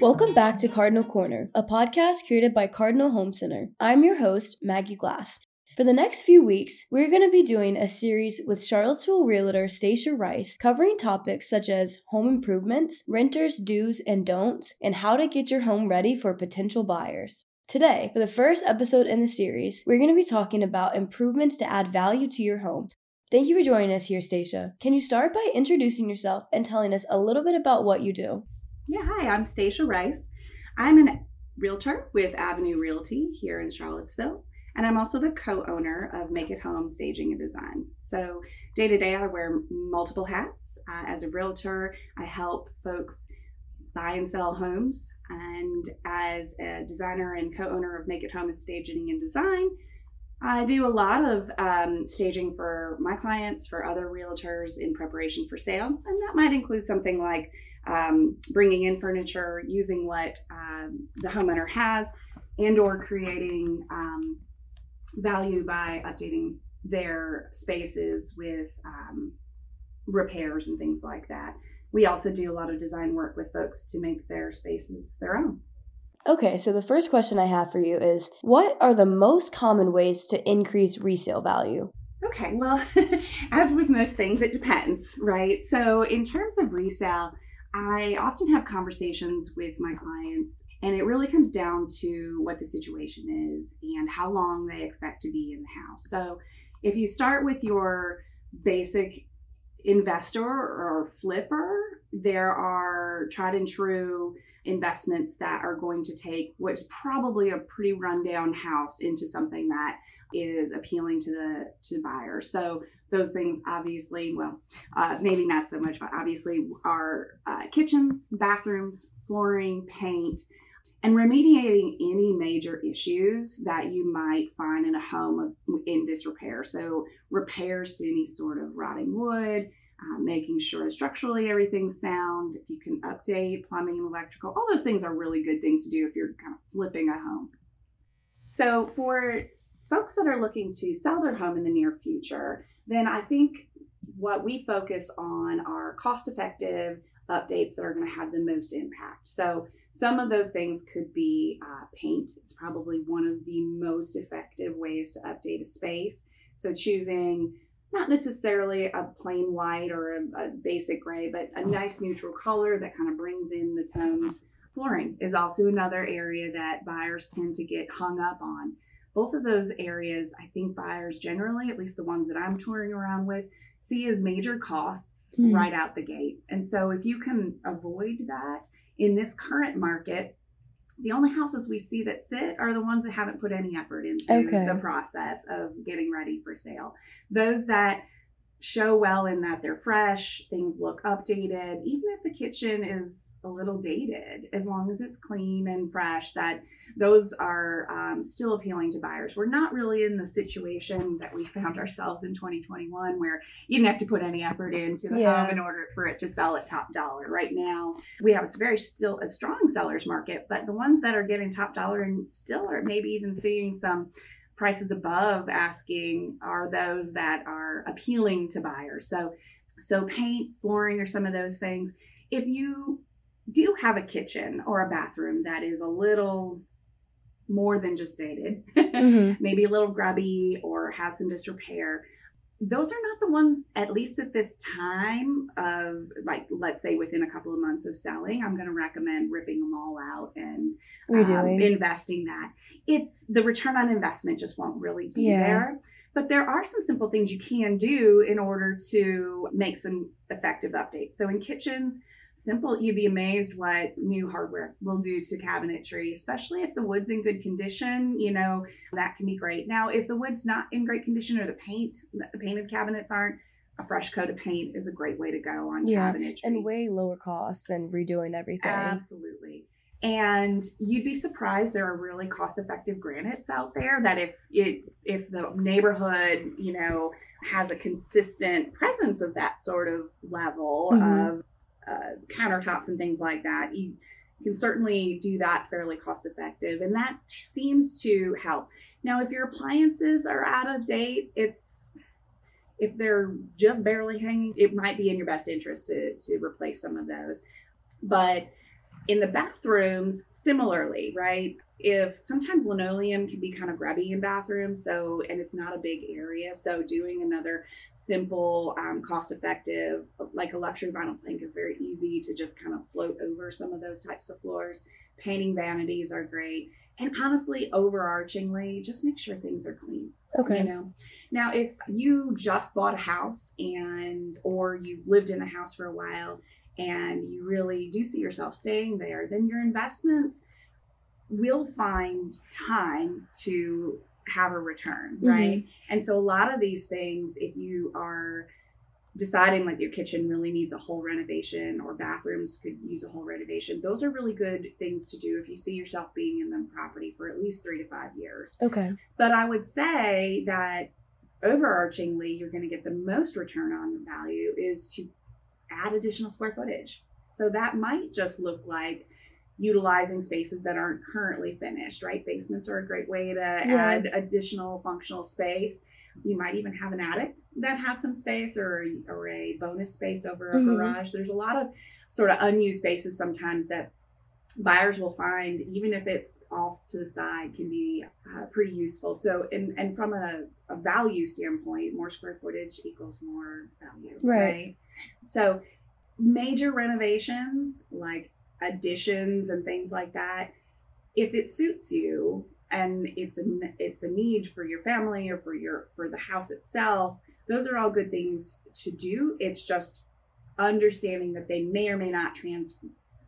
Welcome back to Cardinal Corner, a podcast created by Cardinal Home Center. I'm your host, Maggie Glass. For the next few weeks, we're going to be doing a series with Charlottesville realtor Stasia Rice covering topics such as home improvements, renters' do's and don'ts, and how to get your home ready for potential buyers. Today, for the first episode in the series, we're going to be talking about improvements to add value to your home. Thank you for joining us here, Stasia. Can you start by introducing yourself and telling us a little bit about what you do? Yeah, hi, I'm Stasia Rice. I'm a realtor with Avenue Realty here in Charlottesville, and I'm also the co owner of Make It Home Staging and Design. So, day to day, I wear multiple hats. Uh, as a realtor, I help folks buy and sell homes, and as a designer and co owner of Make It Home and Staging and Design, I do a lot of um, staging for my clients, for other realtors in preparation for sale, and that might include something like um, bringing in furniture, using what um, the homeowner has, and or creating um, value by updating their spaces with um, repairs and things like that. We also do a lot of design work with folks to make their spaces their own. Okay, so the first question I have for you is what are the most common ways to increase resale value? Okay, well, as with most things, it depends, right? So, in terms of resale, I often have conversations with my clients, and it really comes down to what the situation is and how long they expect to be in the house. So, if you start with your basic investor or flipper, there are tried and true investments that are going to take what's probably a pretty rundown house into something that is appealing to the to buyers. So those things obviously, well, uh, maybe not so much, but obviously are uh, kitchens, bathrooms, flooring, paint, and remediating any major issues that you might find in a home in disrepair. So repairs to any sort of rotting wood, uh, making sure structurally everything's sound. If you can update plumbing and electrical, all those things are really good things to do if you're kind of flipping a home. So for folks that are looking to sell their home in the near future, then I think what we focus on are cost effective updates that are going to have the most impact. So, some of those things could be uh, paint. It's probably one of the most effective ways to update a space. So, choosing not necessarily a plain white or a, a basic gray, but a nice neutral color that kind of brings in the tones. Flooring is also another area that buyers tend to get hung up on both of those areas, I think buyers generally, at least the ones that I'm touring around with, see as major costs mm. right out the gate. And so if you can avoid that in this current market, the only houses we see that sit are the ones that haven't put any effort into okay. the process of getting ready for sale. Those that show well in that they're fresh, things look updated, even if the kitchen is a little dated, as long as it's clean and fresh, that those are um, still appealing to buyers. We're not really in the situation that we found ourselves in 2021 where you didn't have to put any effort into the yeah. home in order for it to sell at top dollar. Right now, we have a very still a strong seller's market, but the ones that are getting top dollar and still are maybe even seeing some prices above asking are those that are appealing to buyers. So, so paint, flooring, or some of those things. If you do have a kitchen or a bathroom that is a little more than just dated, mm-hmm. maybe a little grubby or has some disrepair, those are not the ones, at least at this time of like, let's say within a couple of months of selling, I'm going to recommend ripping them all out and um, investing that. It's the return on investment just won't really be yeah. there. But there are some simple things you can do in order to make some effective updates. So in kitchens, simple. You'd be amazed what new hardware will do to cabinetry especially if the wood's in good condition you know that can be great. Now if the wood's not in great condition or the paint the painted cabinets aren't a fresh coat of paint is a great way to go on yeah, cabinetry. and way lower cost than redoing everything. Absolutely. And you'd be surprised there are really cost effective granites out there that if it if the neighborhood you know has a consistent presence of that sort of level mm-hmm. of uh, countertops and things like that. You can certainly do that fairly cost effective, and that seems to help. Now, if your appliances are out of date, it's if they're just barely hanging, it might be in your best interest to to replace some of those. But In the bathrooms, similarly, right? If sometimes linoleum can be kind of grubby in bathrooms, so and it's not a big area, so doing another simple, um, cost-effective, like a luxury vinyl plank is very easy to just kind of float over some of those types of floors. Painting vanities are great, and honestly, overarchingly, just make sure things are clean. Okay. You know, now if you just bought a house and or you've lived in a house for a while and you really do see yourself staying there, then your investments will find time to have a return, mm-hmm. right? And so a lot of these things, if you are deciding like your kitchen really needs a whole renovation or bathrooms could use a whole renovation, those are really good things to do if you see yourself being in the property for at least three to five years. Okay. But I would say that overarchingly, you're going to get the most return on value is to add additional square footage. So that might just look like utilizing spaces that aren't currently finished, right? Basements are a great way to add additional functional space. You might even have an attic that has some space or, or a bonus space over a Mhm. garage. There's a lot of sort of unused spaces sometimes that buyers will find even if it's off to the side can be uh, pretty useful so and and from a, a value standpoint more square footage equals more value Right. So major renovations like additions and things like that if it suits you and it's a it's a need for your family or for your for the house itself those are all good things to do it's just understanding that they may or may not trans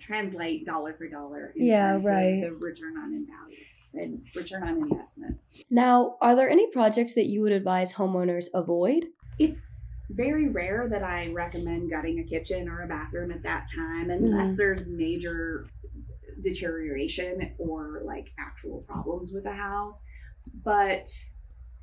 translate dollar for dollar in Yeah, terms right. of the return on in value and return on investment. Now, are there any projects that you would advise homeowners avoid? It's very rare that I recommend gutting a kitchen or a bathroom at that time unless there's major deterioration or like actual problems with a house. But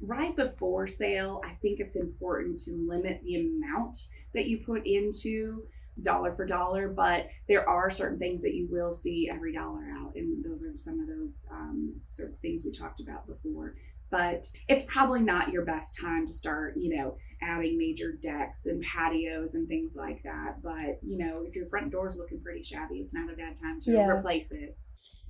right before sale, I think it's important to limit the amount that you put into dollar for dollar, but there are certain things that you will see every dollar out, and those are some of those um, sort of things we talked about before. But it's probably not your best time to start, you know, adding major decks and patios and things like that. But you know, if your front door's looking pretty shabby, it's not a bad time to Yeah. replace it.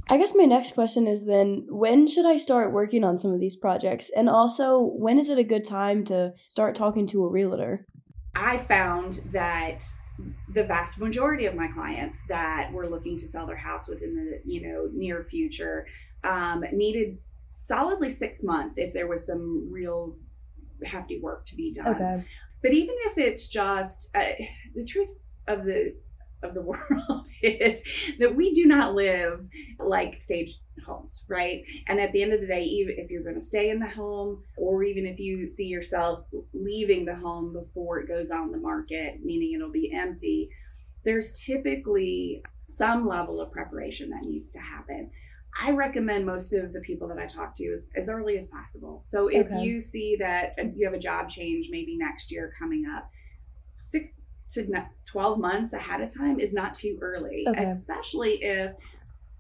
I guess my next question is then when should I start working on some of these projects? And also, when is it a good time to start talking to a realtor? I found that the vast majority of my clients that were looking to sell their house within the you know near future um, needed solidly six months if there was some real hefty work to be done. Okay. But even if it's just uh, the truth of the of the world is that we do not live like staged homes, right? And at the end of the day, even if you're going to stay in the home, or even if you see yourself leaving the home before it goes on the market, meaning it'll be empty, there's typically some level of preparation that needs to happen. I recommend most of the people that I talk to as, as early as possible. So if Okay. you see that uh, you have a job change maybe next year coming up, six to 12 months ahead of time is not too early, Okay. especially if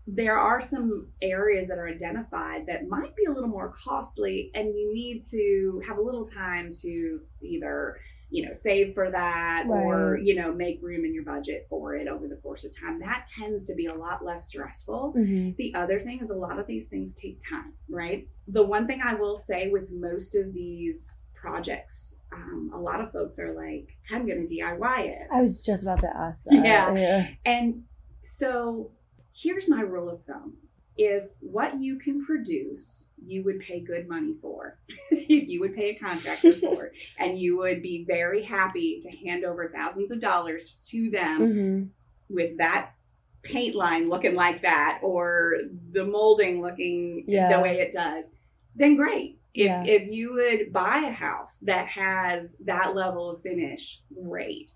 there are some areas that are identified that might be a little more costly and you need to have a little time to either you know save for that or you know make room in your budget for it over the course of time that tends to be a lot less stressful hmm the other thing is a lot of these things take time, right? The one thing I will say with most of these projects, um, a lot of folks are like, I'm going to DIY it. I was just about to ask that. Yeah. And so here's my rule of thumb if what you can produce, you would pay good money for, if you would pay a contractor for, and you would be very happy to hand over thousands of dollars to them hmm with that paint line looking like that or the molding looking Yeah. the way it does, then great. If, Yeah. if you would buy a house that has that level of finish, great.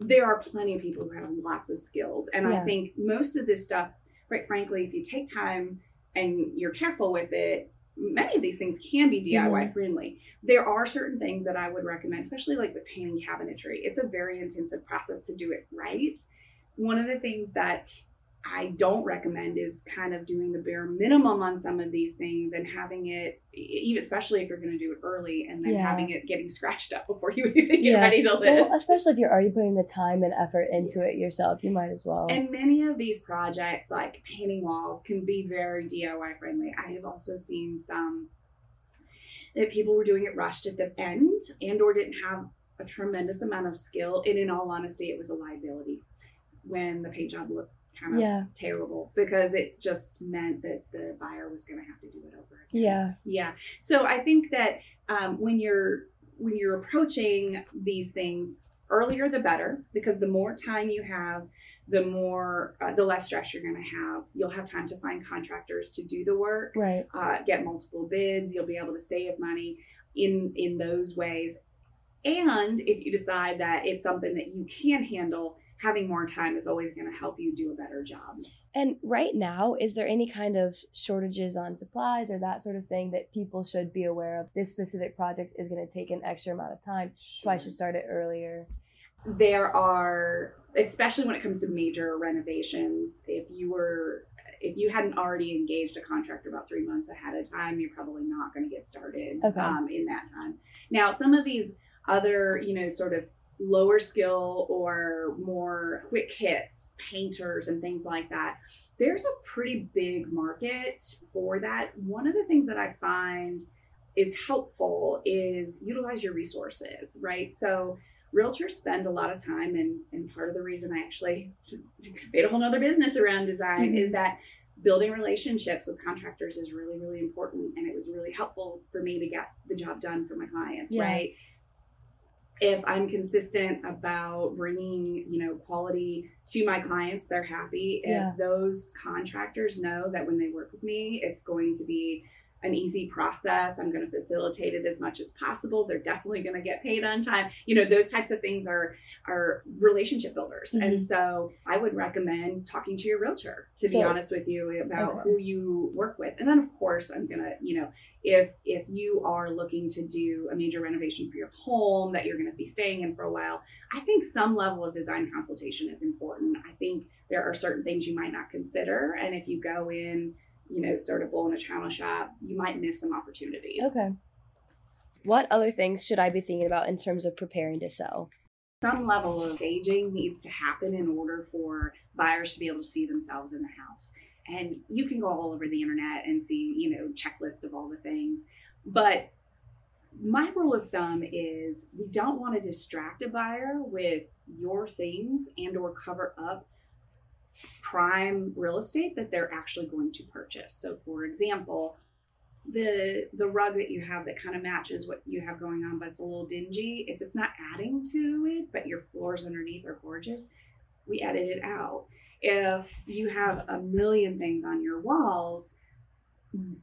There are plenty of people who have lots of skills. And Yeah. I think most of this stuff, quite frankly, if you take time and you're careful with it, many of these things can be DIY Mhm. friendly. There are certain things that I would recommend, especially like with painting cabinetry. It's a very intensive process to do it right. One of the things that I don't recommend is kind of doing the bare minimum on some of these things and having it, even especially if you're going to do it early, and then Yeah. having it getting scratched up before you even get Yeah. ready to list. Well, especially if you're already putting the time and effort into it yourself, you might as well. And many of these projects, like painting walls, can be very DIY friendly. I have also seen some that people were doing it rushed at the end and or didn't have a tremendous amount of skill. And in all honesty, it was a liability when the paint job looked kind of yeah, terrible because it just meant that the buyer was going to have to do it over again. yeah, Yeah. So I think that um, when you're when you're approaching these things earlier, the better, because the more time you have, the more uh, the less stress you're going to have. You'll have time to find contractors to do the work, right. uh, get multiple bids. You'll be able to save money in in those ways. And if you decide that it's something that you can handle, having more time is always going to help you do a better job. And right now, is there any kind of shortages on supplies or that sort of thing that people should be aware of? This specific project is going to take an extra amount of time, so I should start it earlier. there are especially when it comes to major renovations if you were if you hadn't already engaged a contractor about three months ahead of time you're probably not going to get started Okay. um, in that time now some of these other you know sort of lower skill or more quick hits painters and things like that there's a pretty big market for that. One of the things that i find is helpful is utilize your resources right? So realtors spend a lot of time and, and part of the reason i actually made a whole nother business around design is mm-hmm. that building relationships with contractors is really really important and it was really helpful for me to get the job done for my clients Yeah. right if i'm consistent about bringing you know quality to my clients they're happy if Yeah. those contractors know that when they work with me it's going to be an easy process. I'm going to facilitate it as much as possible. They're definitely going to get paid on time. You know, those types of things are are relationship builders. Mhm. And so I would recommend talking to your realtor to be honest with you about Okay. who you work with. And then of course, I'm going to, you know, if if you are looking to do a major renovation for your home that you're going to be staying in for a while, I think some level of design consultation is important. I think there are certain things you might not consider and if you go in you know, bull in a china shop, you might miss some opportunities. Okay. What other things should I be thinking about in terms of preparing to sell? Some level of aging needs to happen in order for buyers to be able to see themselves in the house. And you can go all over the internet and see, you know, checklists of all the things. But my rule of thumb is we don't want to distract a buyer with your things and or cover up prime real estate that they're actually going to purchase. So for example, the the rug that you have that kind of matches what you have going on but it's a little dingy, if it's not adding to it but your floors underneath are gorgeous, we edit it out. If you have a million things on your walls,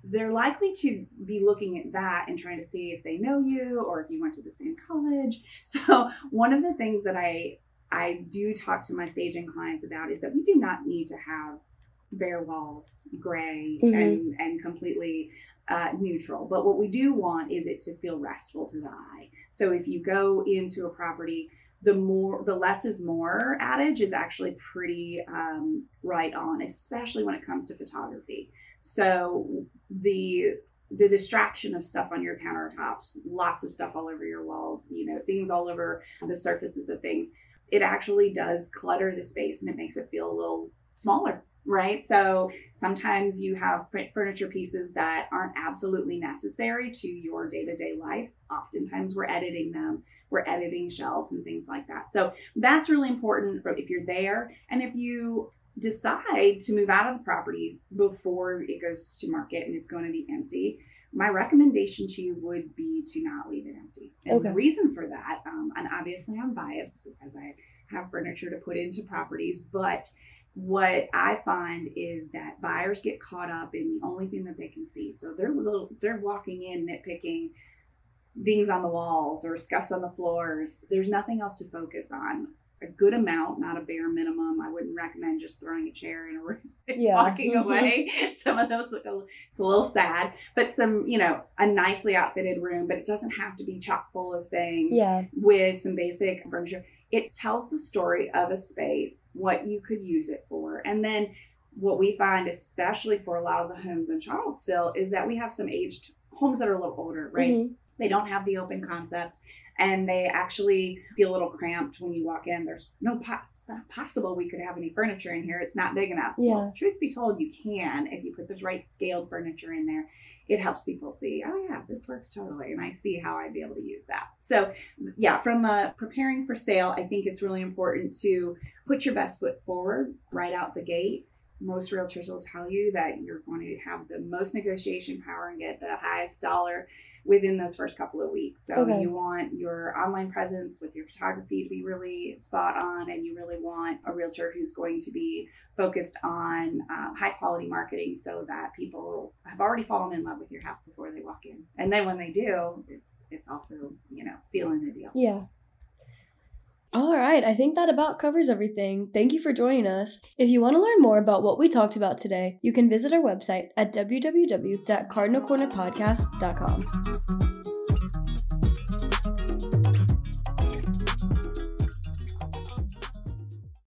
they're likely to be looking at that and trying to see if they know you or if you went to the same college. So one of the things that I I do talk to my staging clients about is that we do not need to have bare walls, gray, Mhm. and and completely uh, neutral. But what we do want is it to feel restful to the eye. So if you go into a property, the more, the less is more adage is actually pretty um, right on, especially when it comes to photography. So the the distraction of stuff on your countertops, lots of stuff all over your walls, you know, things all over the surfaces of things, it actually does clutter the space and it makes it feel a little smaller, right? So sometimes you have furniture pieces that aren't absolutely necessary to your day to day life. Oftentimes we're editing them, we're editing shelves and things like that. So that's really important if you're there. And if you decide to move out of the property before it goes to market and it's going to be empty, my recommendation to you would be to not leave it empty. And Okay. the reason for that, um, and obviously I'm biased because I have furniture to put into properties, but what I find is that buyers get caught up in the only thing that they can see. So they're little, they're walking in nitpicking dings on the walls or scuffs on the floors. There's nothing else to focus on. A good amount, not a bare minimum. I wouldn't recommend just throwing a chair in a room and Yeah. walking away. Some of those look a, it's a little sad, but some, you know, a nicely outfitted room, but it doesn't have to be chock full of things Yeah. with some basic furniture. it tells the story of a space, what you could use it for. And then what we find, especially for a lot of the homes in Charlottesville, is that we have some aged homes that are a little older, right? Mhm. They don't have the open concept and they actually feel a little cramped when you walk in. There's no po- it's not possible we could have any furniture in here. It's not big enough. Yeah. Well, truth be told, you can if you put the right scaled furniture in there. It helps people see, oh yeah, this works totally, and I see how I'd be able to use that. So, yeah, from uh, preparing for sale, I think it's really important to put your best foot forward right out the gate. Most realtors will tell you that you're going to have the most negotiation power and get the highest dollar within those first couple of weeks. So Okay. you want your online presence with your photography to be really spot on, and you really want a realtor who's going to be focused on um, high quality marketing so that people have already fallen in love with your house before they walk in. And then when they do, it's it's also you know sealing the deal. Yeah. All right, I think that about covers everything. Thank you for joining us. If you want to learn more about what we talked about today, you can visit our website at www.cardinalcornerpodcast.com.